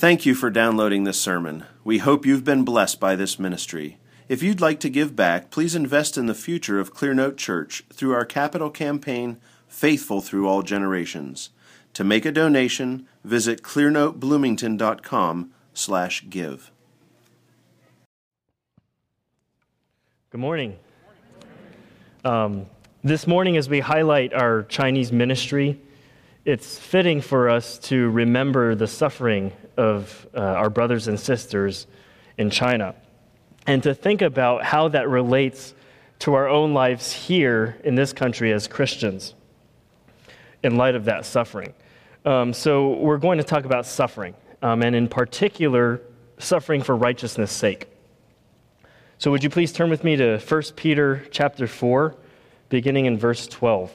Thank you for downloading this sermon. We hope you've been blessed by this ministry. If you'd like to give back, please invest in the future of Clearnote Church through our capital campaign, Faithful Through All Generations. To make a donation, visit clearnotebloomington.com slash give. Good morning. Um, this morning, as we highlight our Chinese ministry, it's fitting for us to remember the suffering of uh, our brothers and sisters in China and to think about how that relates to our own lives here in this country as Christians in light of that suffering. Um, so, we're going to talk about suffering, um, and in particular, suffering for righteousness' sake. So, would you please turn with me to 1 Peter chapter 4, beginning in verse 12.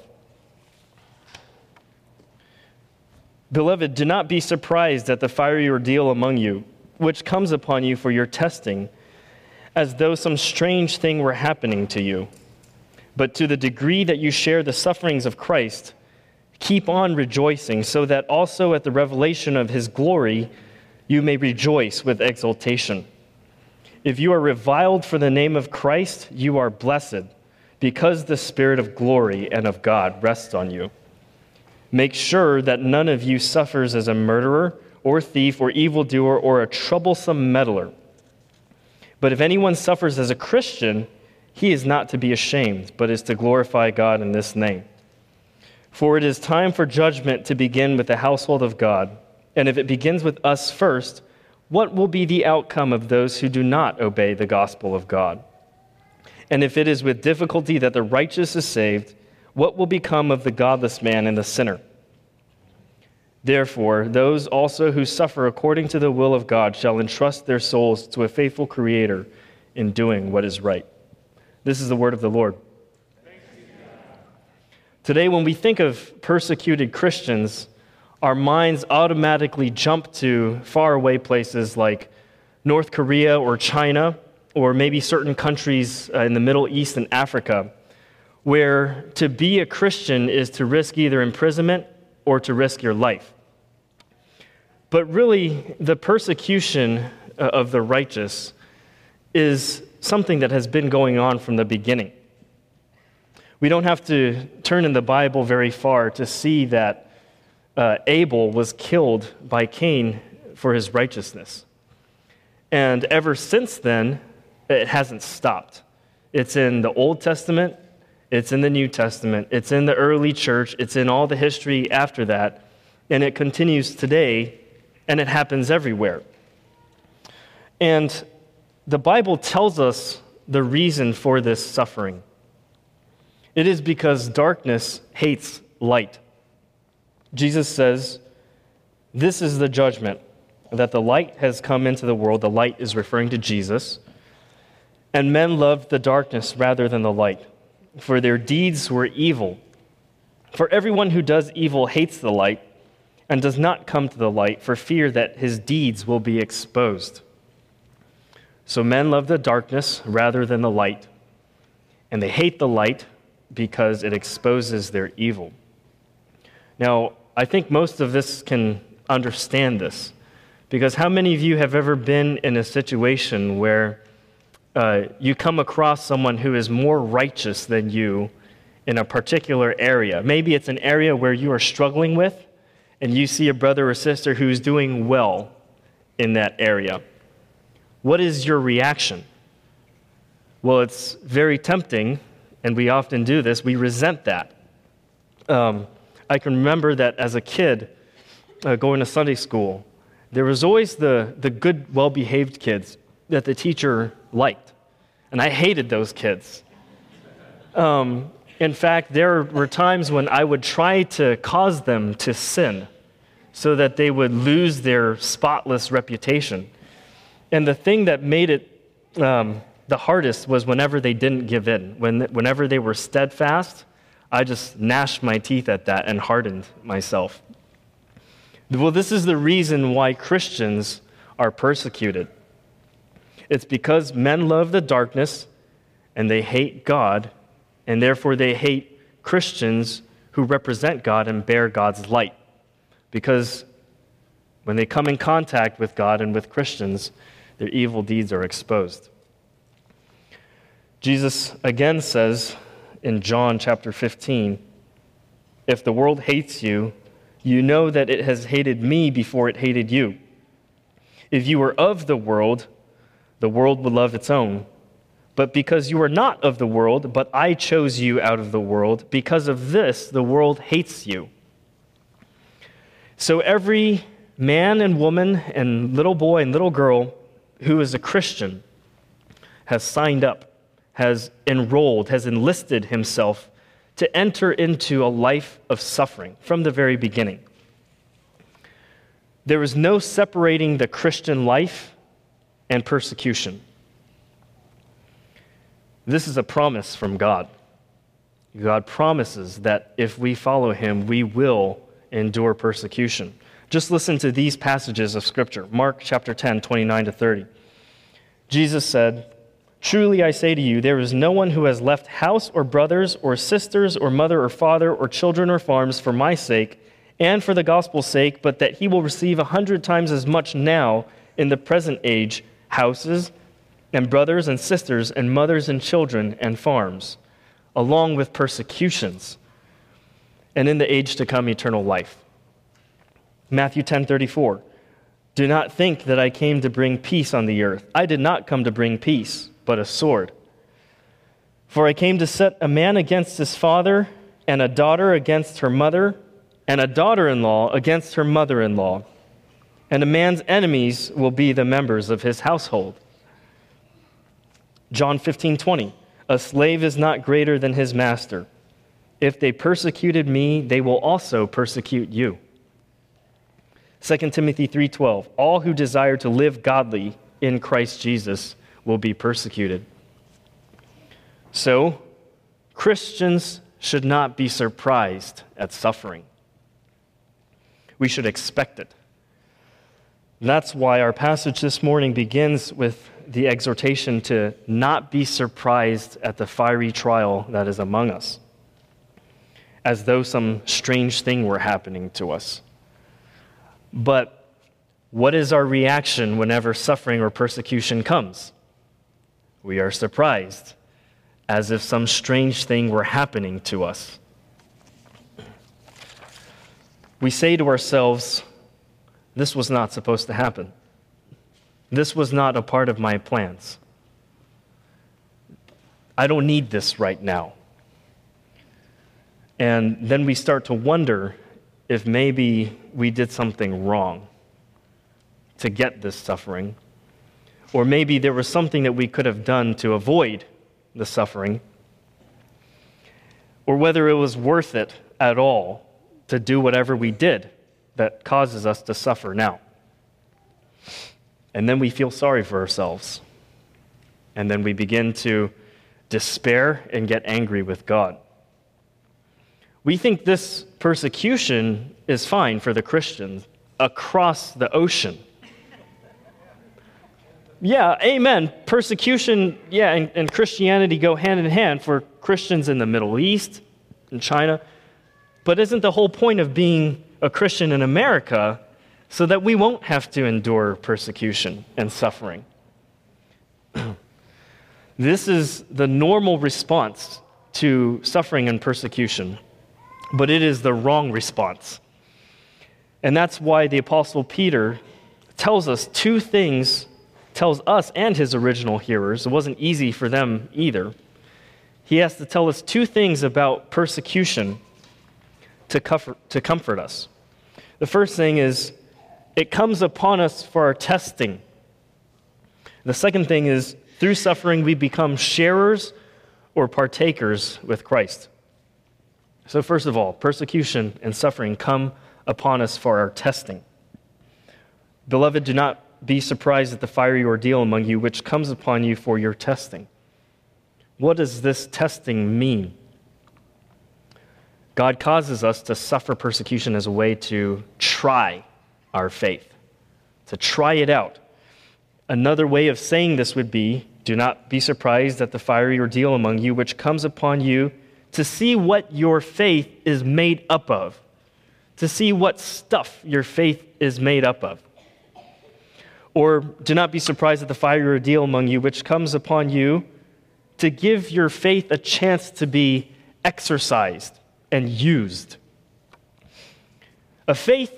Beloved, do not be surprised at the fiery ordeal among you, which comes upon you for your testing, as though some strange thing were happening to you. But to the degree that you share the sufferings of Christ, keep on rejoicing, so that also at the revelation of his glory you may rejoice with exultation. If you are reviled for the name of Christ, you are blessed, because the Spirit of glory and of God rests on you. Make sure that none of you suffers as a murderer or thief or evildoer or a troublesome meddler. But if anyone suffers as a Christian, he is not to be ashamed, but is to glorify God in this name. For it is time for judgment to begin with the household of God. And if it begins with us first, what will be the outcome of those who do not obey the gospel of God? And if it is with difficulty that the righteous is saved, what will become of the godless man and the sinner? Therefore, those also who suffer according to the will of God shall entrust their souls to a faithful Creator in doing what is right. This is the word of the Lord. Today, when we think of persecuted Christians, our minds automatically jump to faraway places like North Korea or China, or maybe certain countries uh, in the Middle East and Africa where to be a Christian is to risk either imprisonment or to risk your life. But really, the persecution uh, of the righteous is something that has been going on from the beginning. We don't have to turn in the Bible very far to see that uh, Abel was killed by Cain for his righteousness. And ever since then, it hasn't stopped. It's in the Old Testament, it's in the New Testament, it's in the early church, it's in all the history after that, and it continues today, and it happens everywhere. And the Bible tells us the reason for this suffering. It is because darkness hates light. Jesus says, This is the judgment that the light has come into the world. The light is referring to Jesus. And men loved the darkness rather than the light for their deeds were evil. For everyone who does evil hates the light and does not come to the light for fear that his deeds will be exposed. So men love the darkness rather than the light, and they hate the light because it exposes their evil. Now, I think most of this can understand this, because how many of you have ever been in a situation where uh, you come across someone who is more righteous than you in a particular area. Maybe it's an area where you are struggling with, and you see a brother or sister who's doing well in that area. What is your reaction? Well, it's very tempting, and we often do this. We resent that. Um, I can remember that as a kid uh, going to Sunday school, there was always the, the good, well behaved kids that the teacher liked. And I hated those kids. Um, in fact, there were times when I would try to cause them to sin so that they would lose their spotless reputation. And the thing that made it um, the hardest was whenever they didn't give in. When, whenever they were steadfast, I just gnashed my teeth at that and hardened myself. Well, this is the reason why Christians are persecuted. It's because men love the darkness and they hate God, and therefore they hate Christians who represent God and bear God's light. Because When they come in contact with God and with Christians, their evil deeds are exposed. Jesus again says in John chapter 15 If the world hates you, you know that it has hated me before it hated you. If you were of the world, the world would love its own. But because you are not of the world, but I chose you out of the world, because of this, the world hates you. So every man and woman and little boy and little girl who is a Christian has signed up, has enrolled, has enlisted himself to enter into a life of suffering from the very beginning. There is no separating the Christian life and persecution. This is a promise from God. God promises that if we follow him, we will endure persecution. Just listen to these passages of Scripture Mark chapter 10, 29 to 30. Jesus said, Truly I say to you, there is no one who has left house or brothers or sisters or mother or father or children or farms for my sake and for the gospel's sake, but that he will receive a hundred times as much now in the present age houses and brothers and sisters and mothers and children and farms, along with persecutions, and in the age to come eternal life. Matthew 10:34 Do not think that I came to bring peace on the earth. I did not come to bring peace, but a sword. For I came to set a man against his father, and a daughter against her mother, and a daughter in law against her mother in law. And a man's enemies will be the members of his household. John 15, 20. A slave is not greater than his master. If they persecuted me, they will also persecute you. 2 Timothy 3:12 All who desire to live godly in Christ Jesus will be persecuted. So, Christians should not be surprised at suffering. We should expect it. That's why our passage this morning begins with the exhortation to not be surprised at the fiery trial that is among us, as though some strange thing were happening to us. But what is our reaction whenever suffering or persecution comes? We are surprised, as if some strange thing were happening to us. We say to ourselves, This was not supposed to happen. This was not a part of my plans. I don't need this right now. And then we start to wonder if maybe we did something wrong to get this suffering, or maybe there was something that we could have done to avoid the suffering, or whether it was worth it at all to do whatever we did that causes us to suffer now. And then we feel sorry for ourselves. And then we begin to despair and get angry with God. We think this persecution is fine for the Christians across the ocean. Yeah, amen. Persecution, yeah, and, and, Christianity go hand in hand for Christians in the Middle East, in China. But isn't the whole point of being a Christian in America so that we won't have to endure persecution and suffering. this is the normal response to suffering and persecution, but it is the wrong response. And that's why the Apostle Peter tells us two things, tells us and his original hearers. It wasn't easy for them either. He has to tell us two things about persecution to comfort, to comfort us. The first thing is it comes upon us for our testing. The second thing is through suffering, we become sharers or partakers with Christ. So, first of all, persecution and suffering come upon us for our testing. Beloved, do not be surprised at the fiery ordeal among you which comes upon you for your testing. What does this testing mean? God causes us to suffer persecution as a way to try our faith, to try it out. Another way of saying this would be do not be surprised at the fiery ordeal among you which comes upon you to see what your faith is made up of, to see what stuff your faith is made up of. Or do not be surprised at the fiery ordeal among you, which comes upon you to give your faith a chance to be exercised and used. A faith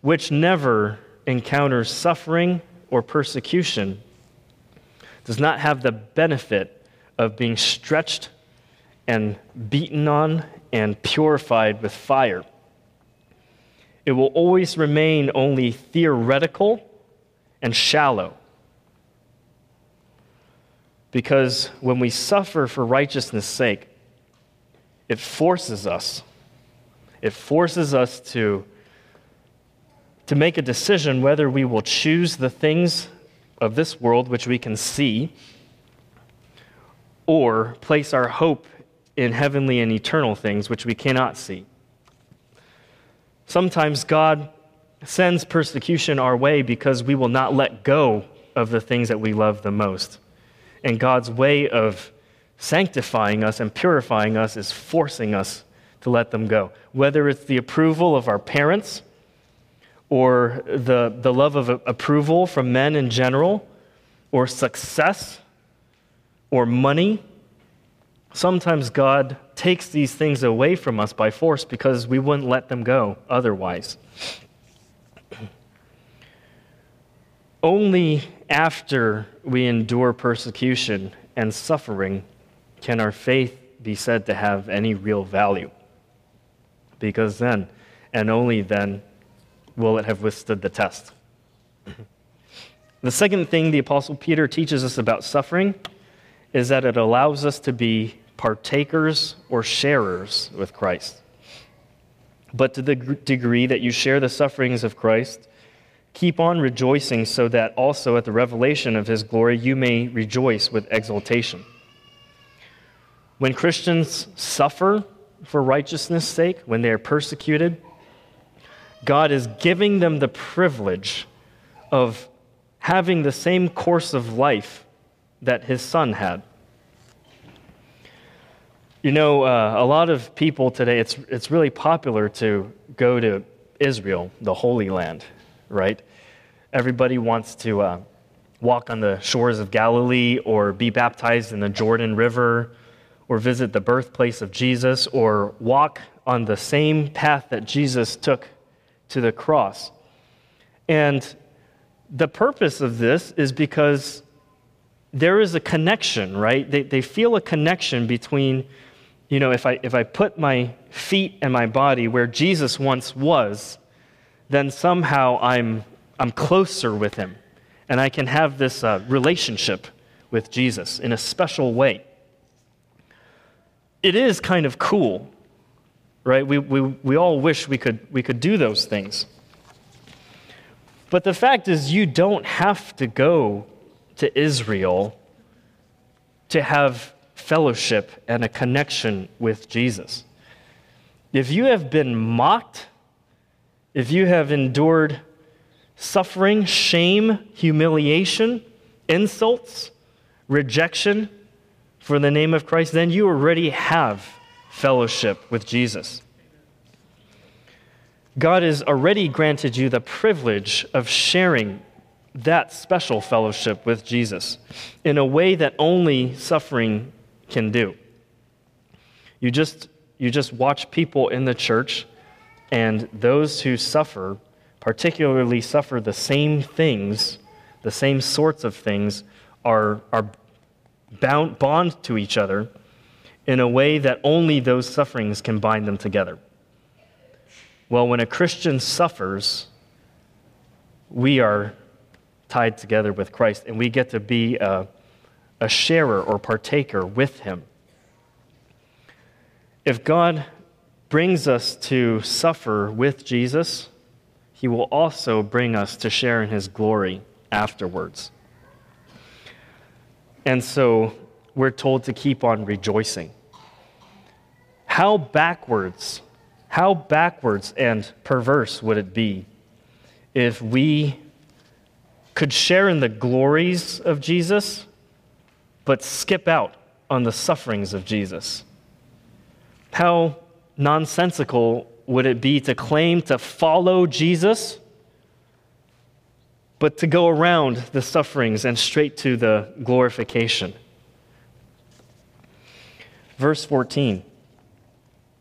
which never encounters suffering or persecution does not have the benefit of being stretched and beaten on and purified with fire. It will always remain only theoretical and shallow. Because when we suffer for righteousness' sake, it forces us. It forces us to, to make a decision whether we will choose the things of this world which we can see or place our hope in heavenly and eternal things which we cannot see. Sometimes God sends persecution our way because we will not let go of the things that we love the most. And God's way of sanctifying us and purifying us is forcing us to let them go. Whether it's the approval of our parents or the, the love of approval from men in general, or success or money, sometimes God takes these things away from us by force because we wouldn't let them go otherwise. Only after we endure persecution and suffering can our faith be said to have any real value. Because then, and only then, will it have withstood the test. the second thing the Apostle Peter teaches us about suffering is that it allows us to be partakers or sharers with Christ. But to the degree that you share the sufferings of Christ, Keep on rejoicing so that also at the revelation of his glory you may rejoice with exultation. When Christians suffer for righteousness' sake, when they are persecuted, God is giving them the privilege of having the same course of life that his son had. You know, uh, a lot of people today, it's, it's really popular to go to Israel, the Holy Land right? Everybody wants to uh, walk on the shores of Galilee or be baptized in the Jordan River or visit the birthplace of Jesus or walk on the same path that Jesus took to the cross. And the purpose of this is because there is a connection, right? They, they feel a connection between, you know, if I, if I put my feet and my body where Jesus once was, then somehow I'm, I'm closer with him. And I can have this uh, relationship with Jesus in a special way. It is kind of cool, right? We, we, we all wish we could, we could do those things. But the fact is, you don't have to go to Israel to have fellowship and a connection with Jesus. If you have been mocked if you have endured suffering, shame, humiliation, insults, rejection for the name of Christ, then you already have fellowship with Jesus. God has already granted you the privilege of sharing that special fellowship with Jesus in a way that only suffering can do. You just, you just watch people in the church and those who suffer, particularly suffer the same things, the same sorts of things, are, are bound, bond to each other in a way that only those sufferings can bind them together. Well, when a Christian suffers, we are tied together with Christ, and we get to be a, a sharer or partaker with Him. If God brings us to suffer with Jesus, he will also bring us to share in his glory afterwards. And so we're told to keep on rejoicing. How backwards, how backwards and perverse would it be if we could share in the glories of Jesus, but skip out on the sufferings of Jesus? How nonsensical would it be to claim to follow Jesus but to go around the sufferings and straight to the glorification. Verse 14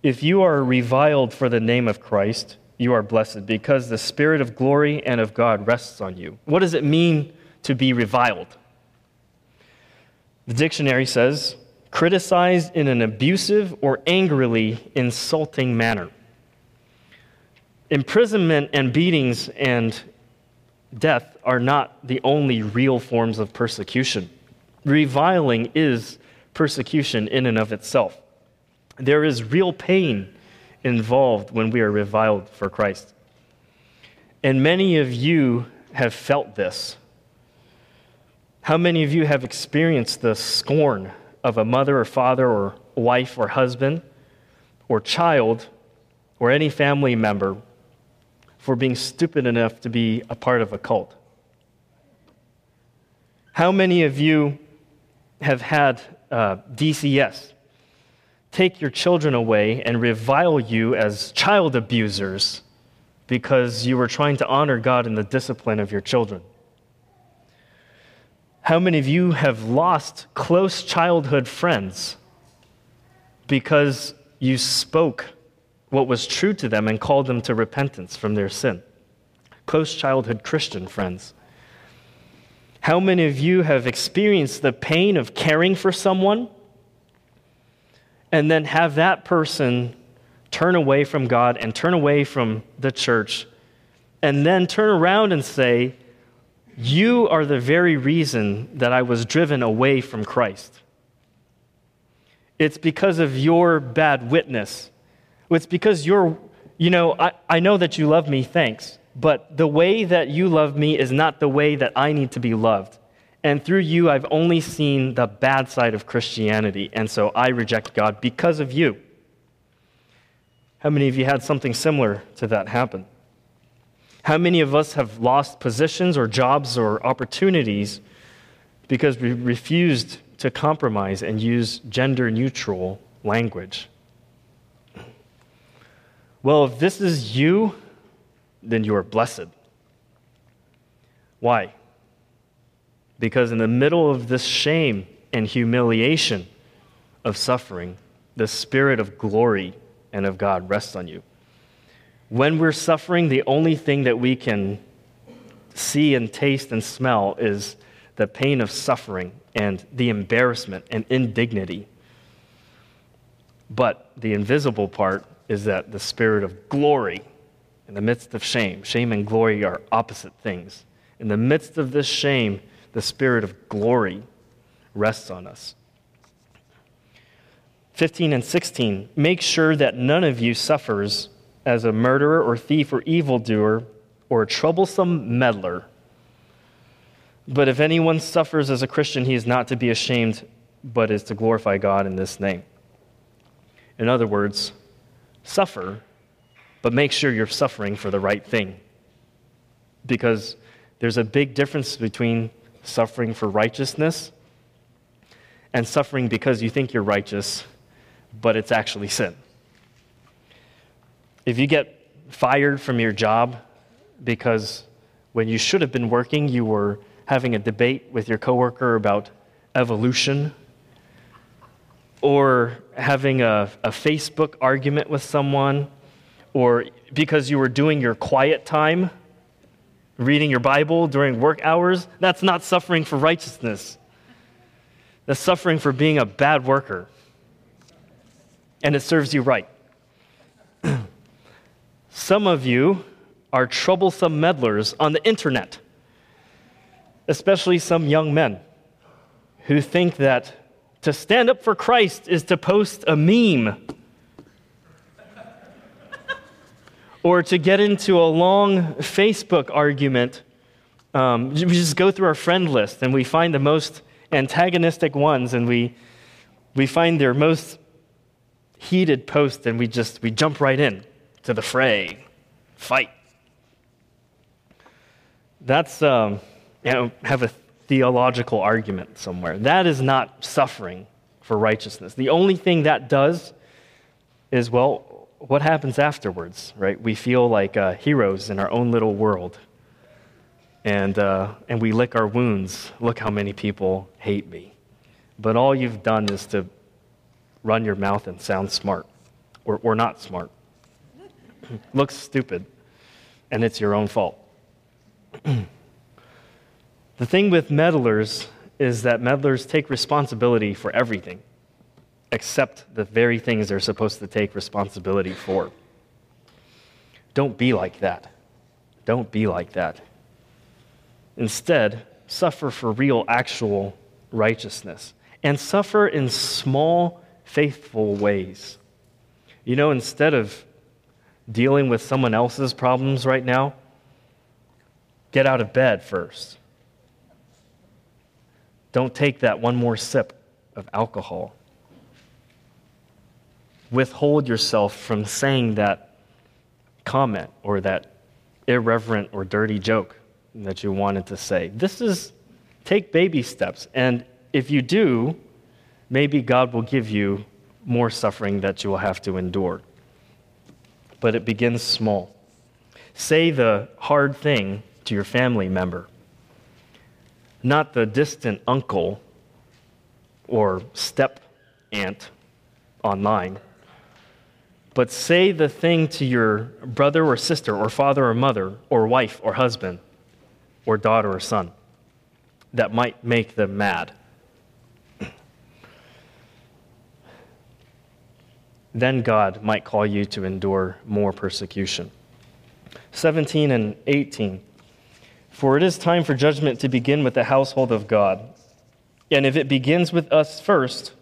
If you are reviled for the name of Christ, you are blessed because the Spirit of glory and of God rests on you. What does it mean to be reviled? The dictionary says, criticized in an abusive or angrily insulting manner. Imprisonment and beatings and death are not the only real forms of persecution. Reviling is persecution in and of itself. There is real pain involved when we are reviled for Christ. And many of you have felt this. How many of you have experienced the scorn of a mother or father or wife or husband or child or any family member for being stupid enough to be a part of a cult? How many of you have had uh, DCS take your children away and revile you as child abusers because you were trying to honor God in the discipline of your children? How many of you have lost close childhood friends because you spoke what was true to them and called them to repentance from their sin? Close childhood Christian friends. How many of you have experienced the pain of caring for someone and then have that person turn away from God and turn away from the church and then turn around and say, you are the very reason that I was driven away from Christ. It's because of your bad witness. It's because you're, you know, I, I know that you love me, thanks. But the way that you love me is not the way that I need to be loved. And through you, I've only seen the bad side of Christianity. And so I reject God because of you. How many of you had something similar to that happen? How many of us have lost positions or jobs or opportunities because we refused to compromise and use gender neutral language? Well, if this is you, then you are blessed. Why? Because in the middle of this shame and humiliation of suffering, the Spirit of glory and of God rests on you. When we're suffering, the only thing that we can see and taste and smell is the pain of suffering and the embarrassment and indignity. But the invisible part is that the spirit of glory in the midst of shame. Shame and glory are opposite things. In the midst of this shame, the spirit of glory rests on us. 15 and 16 make sure that none of you suffers as a murderer or thief or evildoer or a troublesome meddler. But if anyone suffers as a Christian, he is not to be ashamed, but is to glorify God in this name. In other words, suffer, but make sure you're suffering for the right thing. Because there's a big difference between suffering for righteousness and suffering because you think you're righteous, but it's actually sin. If you get fired from your job because when you should have been working, you were having a debate with your coworker about evolution, or having a, a Facebook argument with someone, or because you were doing your quiet time, reading your Bible during work hours, that's not suffering for righteousness. That's suffering for being a bad worker. And it serves you right. Some of you are troublesome meddlers on the internet, especially some young men who think that to stand up for Christ is to post a meme or to get into a long Facebook argument. Um, we just go through our friend list and we find the most antagonistic ones and we, we find their most heated post and we just we jump right in to the fray, fight. That's, um, you know, have a theological argument somewhere. That is not suffering for righteousness. The only thing that does is, well, what happens afterwards, right? We feel like uh, heroes in our own little world. and, uh, and we lick our wounds. Look how many people hate me. But all you've done is to run your mouth and sound smart, or, or not smart. Looks stupid, and it's your own fault. the thing with meddlers is that meddlers take responsibility for everything except the very things they're supposed to take responsibility for. Don't be like that. Don't be like that. Instead, suffer for real, actual righteousness and suffer in small, faithful ways. You know, instead of dealing with someone else's problems right now, get out of bed first. Don't take that one more sip of alcohol. Withhold yourself from saying that comment or that irreverent or dirty joke that you wanted to say. This is take baby steps. And if you do, maybe God will give you more suffering that you will have to endure. But it begins small. Say the hard thing to your family member, not the distant uncle or step aunt online but say the thing to your brother or sister, or father or mother, or wife or husband, or daughter or son that might make them mad. then God might call you to endure more persecution. 17 and 18. For it is time for judgment to begin with the household of God. And if it begins with us first,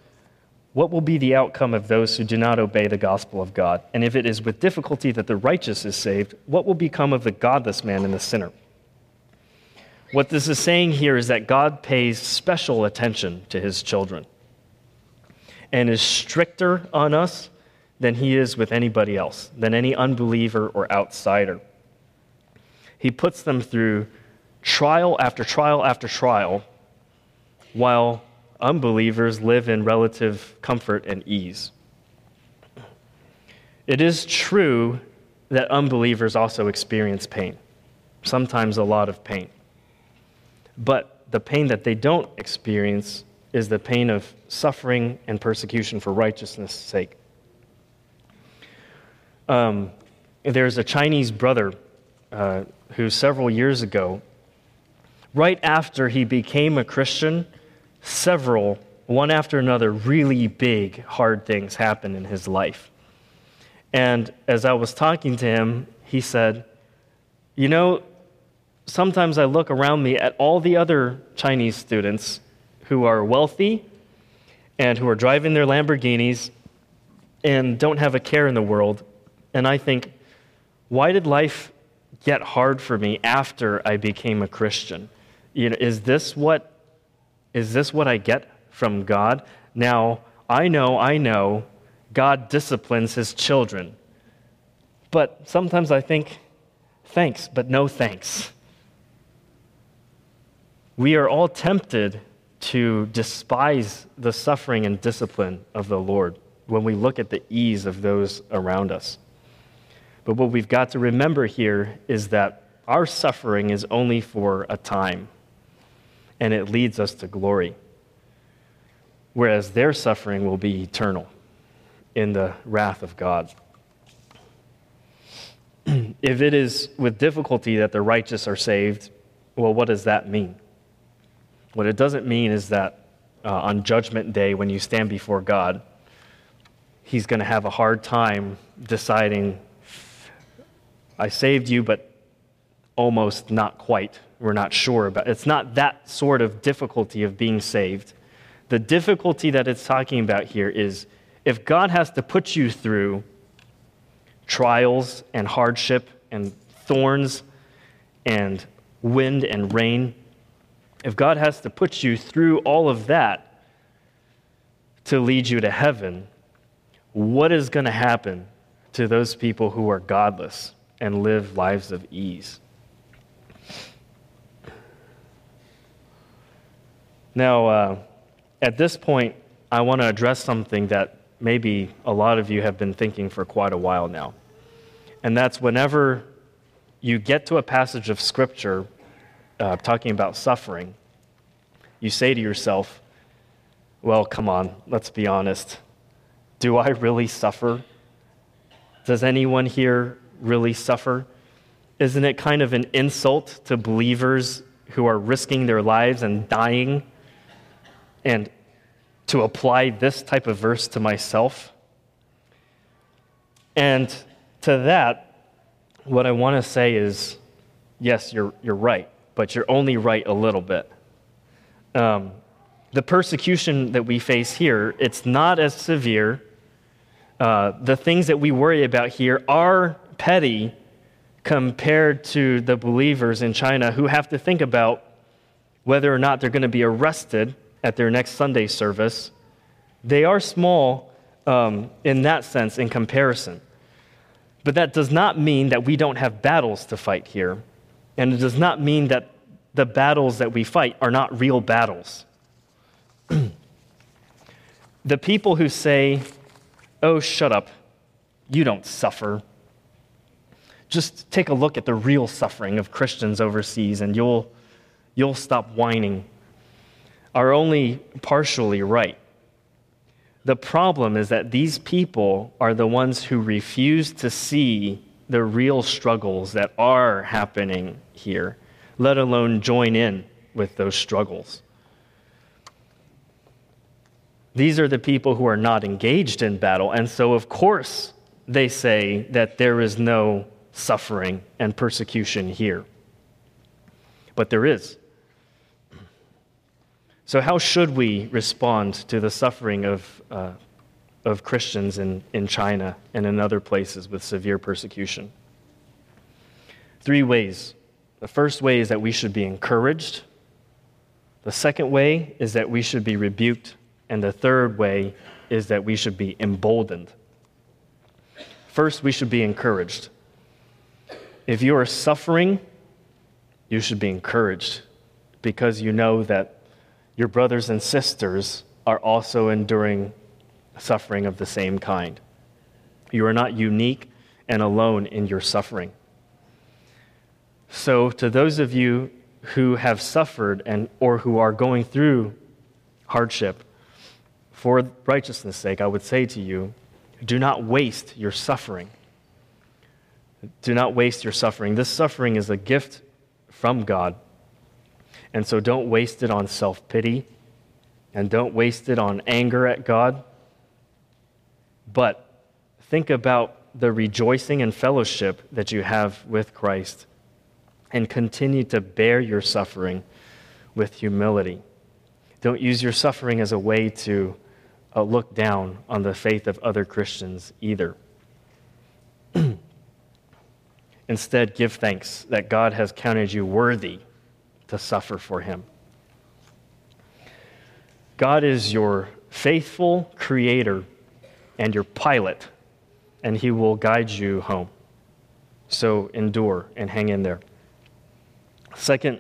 what will be the outcome of those who do not obey the gospel of God? And if it is with difficulty that the righteous is saved, what will become of the godless man and the sinner? What this is saying here is that God pays special attention to his children and is stricter on us than he is with anybody else, than any unbeliever or outsider. He puts them through trial after trial after trial while unbelievers live in relative comfort and ease. It is true that unbelievers also experience pain, sometimes a lot of pain. But the pain that they don't experience is the pain of suffering and persecution for righteousness' sake. Um, there's a Chinese brother uh, who, several years ago, right after he became a Christian, several, one after another, really big, hard things happened in his life. And as I was talking to him, he said, You know, sometimes I look around me at all the other Chinese students who are wealthy and who are driving their Lamborghinis and don't have a care in the world. And I think, why did life get hard for me after I became a Christian? You know, is this what is this what I get from God? Now, I know, I know, God disciplines his children. But sometimes I think, thanks, but no thanks. We are all tempted to despise the suffering and discipline of the Lord when we look at the ease of those around us. But what we've got to remember here is that our suffering is only for a time and it leads us to glory. Whereas their suffering will be eternal in the wrath of God. if it is with difficulty that the righteous are saved, well, what does that mean? What it doesn't mean is that uh, on Judgment Day, when you stand before God, He's going to have a hard time deciding, I saved you, but almost not quite we're not sure about. It's not that sort of difficulty of being saved. The difficulty that it's talking about here is if God has to put you through trials and hardship and thorns and wind and rain, if God has to put you through all of that to lead you to heaven, what is going to happen to those people who are godless and live lives of ease? Now, uh, at this point, I want to address something that maybe a lot of you have been thinking for quite a while now. And that's whenever you get to a passage of Scripture uh, talking about suffering, you say to yourself, well, come on, let's be honest. Do I really suffer? Does anyone here really suffer? Isn't it kind of an insult to believers who are risking their lives and dying and to apply this type of verse to myself? And to that, what I want to say is yes, you're, you're right, but you're only right a little bit. Um, the persecution that we face here, it's not as severe. Uh, the things that we worry about here are petty compared to the believers in China who have to think about whether or not they're going to be arrested at their next Sunday service. They are small um, in that sense in comparison. But that does not mean that we don't have battles to fight here. And it does not mean that the battles that we fight are not real battles. the people who say, Oh, shut up, you don't suffer. Just take a look at the real suffering of Christians overseas and you'll, you'll stop whining, are only partially right. The problem is that these people are the ones who refuse to see the real struggles that are happening here, let alone join in with those struggles. These are the people who are not engaged in battle, and so, of course, they say that there is no suffering and persecution here. But there is. So, how should we respond to the suffering of, uh, of Christians in, in China and in other places with severe persecution? Three ways. The first way is that we should be encouraged. The second way is that we should be rebuked. And the third way is that we should be emboldened. First, we should be encouraged. If you are suffering, you should be encouraged because you know that your brothers and sisters are also enduring suffering of the same kind. You are not unique and alone in your suffering. So, to those of you who have suffered and, or who are going through hardship, for righteousness' sake, I would say to you, do not waste your suffering. Do not waste your suffering. This suffering is a gift from God and so don't waste it on self pity and don't waste it on anger at God. But think about the rejoicing and fellowship that you have with Christ and continue to bear your suffering with humility. Don't use your suffering as a way to uh, look down on the faith of other Christians either. Instead, give thanks that God has counted you worthy to suffer for him. God is your faithful creator and your pilot, and he will guide you home. So endure and hang in there. Second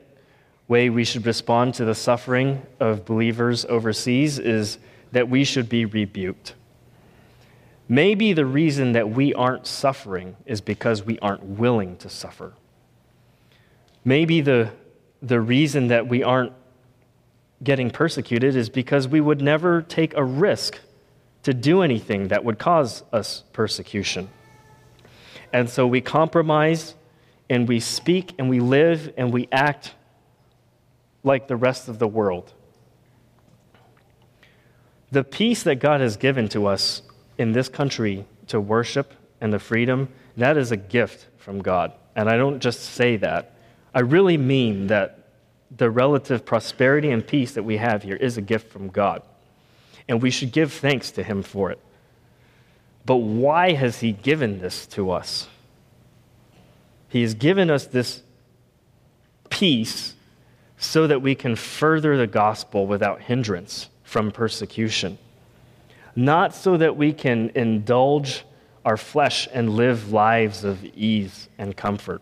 way we should respond to the suffering of believers overseas is that we should be rebuked. Maybe the reason that we aren't suffering is because we aren't willing to suffer. Maybe the the reason that we aren't getting persecuted is because we would never take a risk to do anything that would cause us persecution. And so we compromise and we speak and we live and we act like the rest of the world. The peace that God has given to us in this country to worship and the freedom, that is a gift from God. And I don't just say that. I really mean that the relative prosperity and peace that we have here is a gift from God. And we should give thanks to Him for it. But why has He given this to us? He has given us this peace so that we can further the gospel without hindrance from persecution. Not so that we can indulge our flesh and live lives of ease and comfort.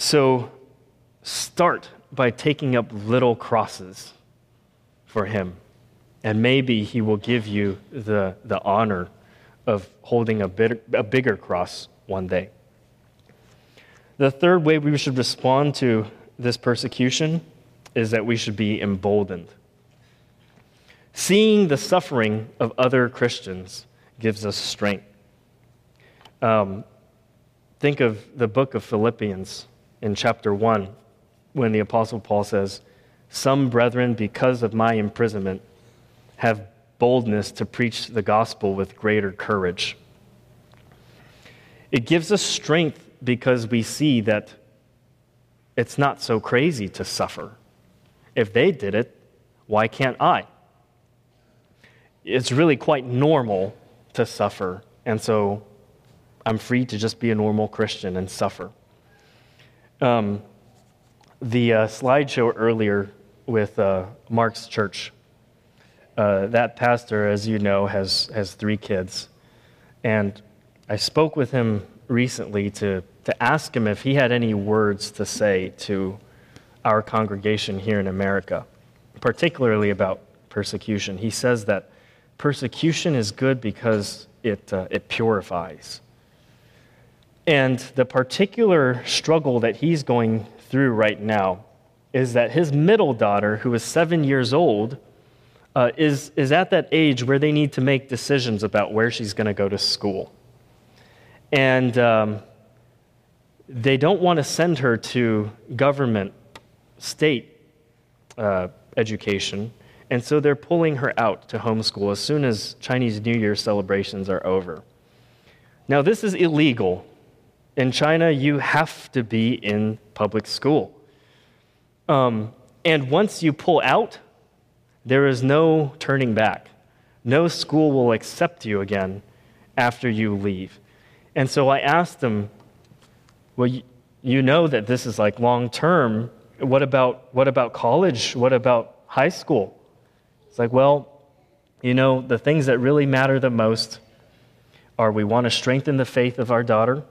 So, start by taking up little crosses for Him. And maybe He will give you the, the honor of holding a, bit, a bigger cross one day. The third way we should respond to this persecution is that we should be emboldened. Seeing the suffering of other Christians gives us strength. Um, think of the book of Philippians in chapter 1 when the Apostle Paul says, Some brethren, because of my imprisonment, have boldness to preach the gospel with greater courage. It gives us strength because we see that it's not so crazy to suffer. If they did it, why can't I? It's really quite normal to suffer, and so I'm free to just be a normal Christian and suffer. Um, the uh, slideshow earlier with uh, Mark's church, uh, that pastor, as you know, has, has three kids. And I spoke with him recently to, to ask him if he had any words to say to our congregation here in America, particularly about persecution. He says that persecution is good because it, uh, it purifies. And the particular struggle that he's going through right now is that his middle daughter, who is seven years old, uh, is, is at that age where they need to make decisions about where she's going to go to school. And um, they don't want to send her to government, state uh, education. And so they're pulling her out to homeschool as soon as Chinese New Year celebrations are over. Now, this is illegal. In China, you have to be in public school. Um, and once you pull out, there is no turning back. No school will accept you again after you leave. And so I asked them, Well, you know that this is like long term. What about, what about college? What about high school? It's like, well, you know, the things that really matter the most are we want to strengthen the faith of our daughter,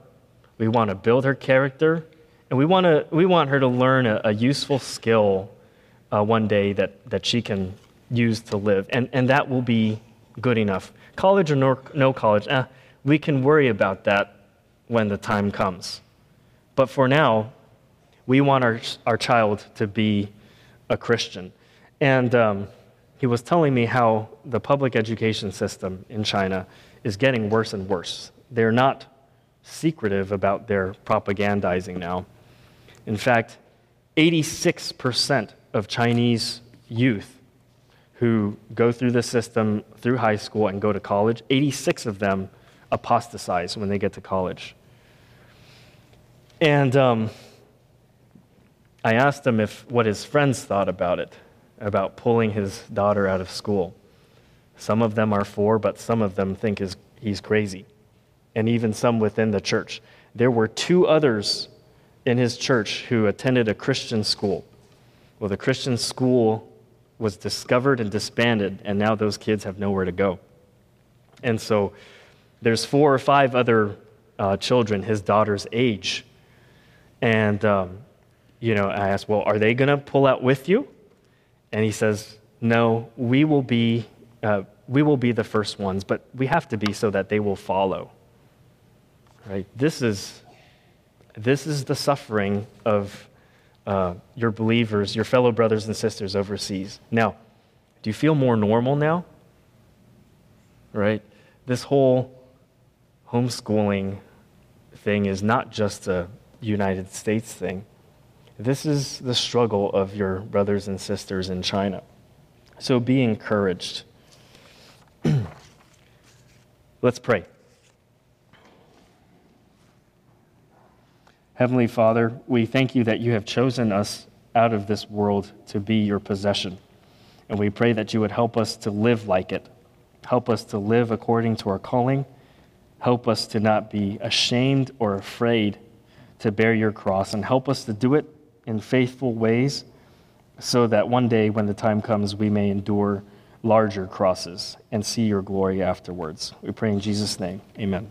we want to build her character, and we want, to, we want her to learn a, a useful skill uh, one day that, that she can use to live. And, and that will be good enough. College or no, no college, eh, we can worry about that when the time comes. But for now, we want our, our child to be a Christian. And um, he was telling me how the public education system in China is getting worse and worse. They're not secretive about their propagandizing now. In fact, 86% of Chinese youth who go through the system through high school and go to college, 86 of them apostatize when they get to college. And um, I asked him if what his friends thought about it, about pulling his daughter out of school. Some of them are for, but some of them think he's crazy, and even some within the church. There were two others in his church who attended a Christian school. Well, the Christian school was discovered and disbanded, and now those kids have nowhere to go. And so there's four or five other uh, children his daughter's age. And, um, you know, I asked, well, are they going to pull out with you? And he says, no, we will be, uh, we will be the first ones, but we have to be so that they will follow. Right? This is, this is the suffering of uh, your believers, your fellow brothers and sisters overseas. Now, do you feel more normal now? Right? This whole homeschooling thing is not just a United States thing. This is the struggle of your brothers and sisters in China. So be encouraged. Let's pray. Heavenly Father, we thank you that you have chosen us out of this world to be your possession. And we pray that you would help us to live like it. Help us to live according to our calling Help us to not be ashamed or afraid to bear your cross, and help us to do it in faithful ways so that one day when the time comes, we may endure larger crosses and see your glory afterwards. We pray in Jesus' name. Amen.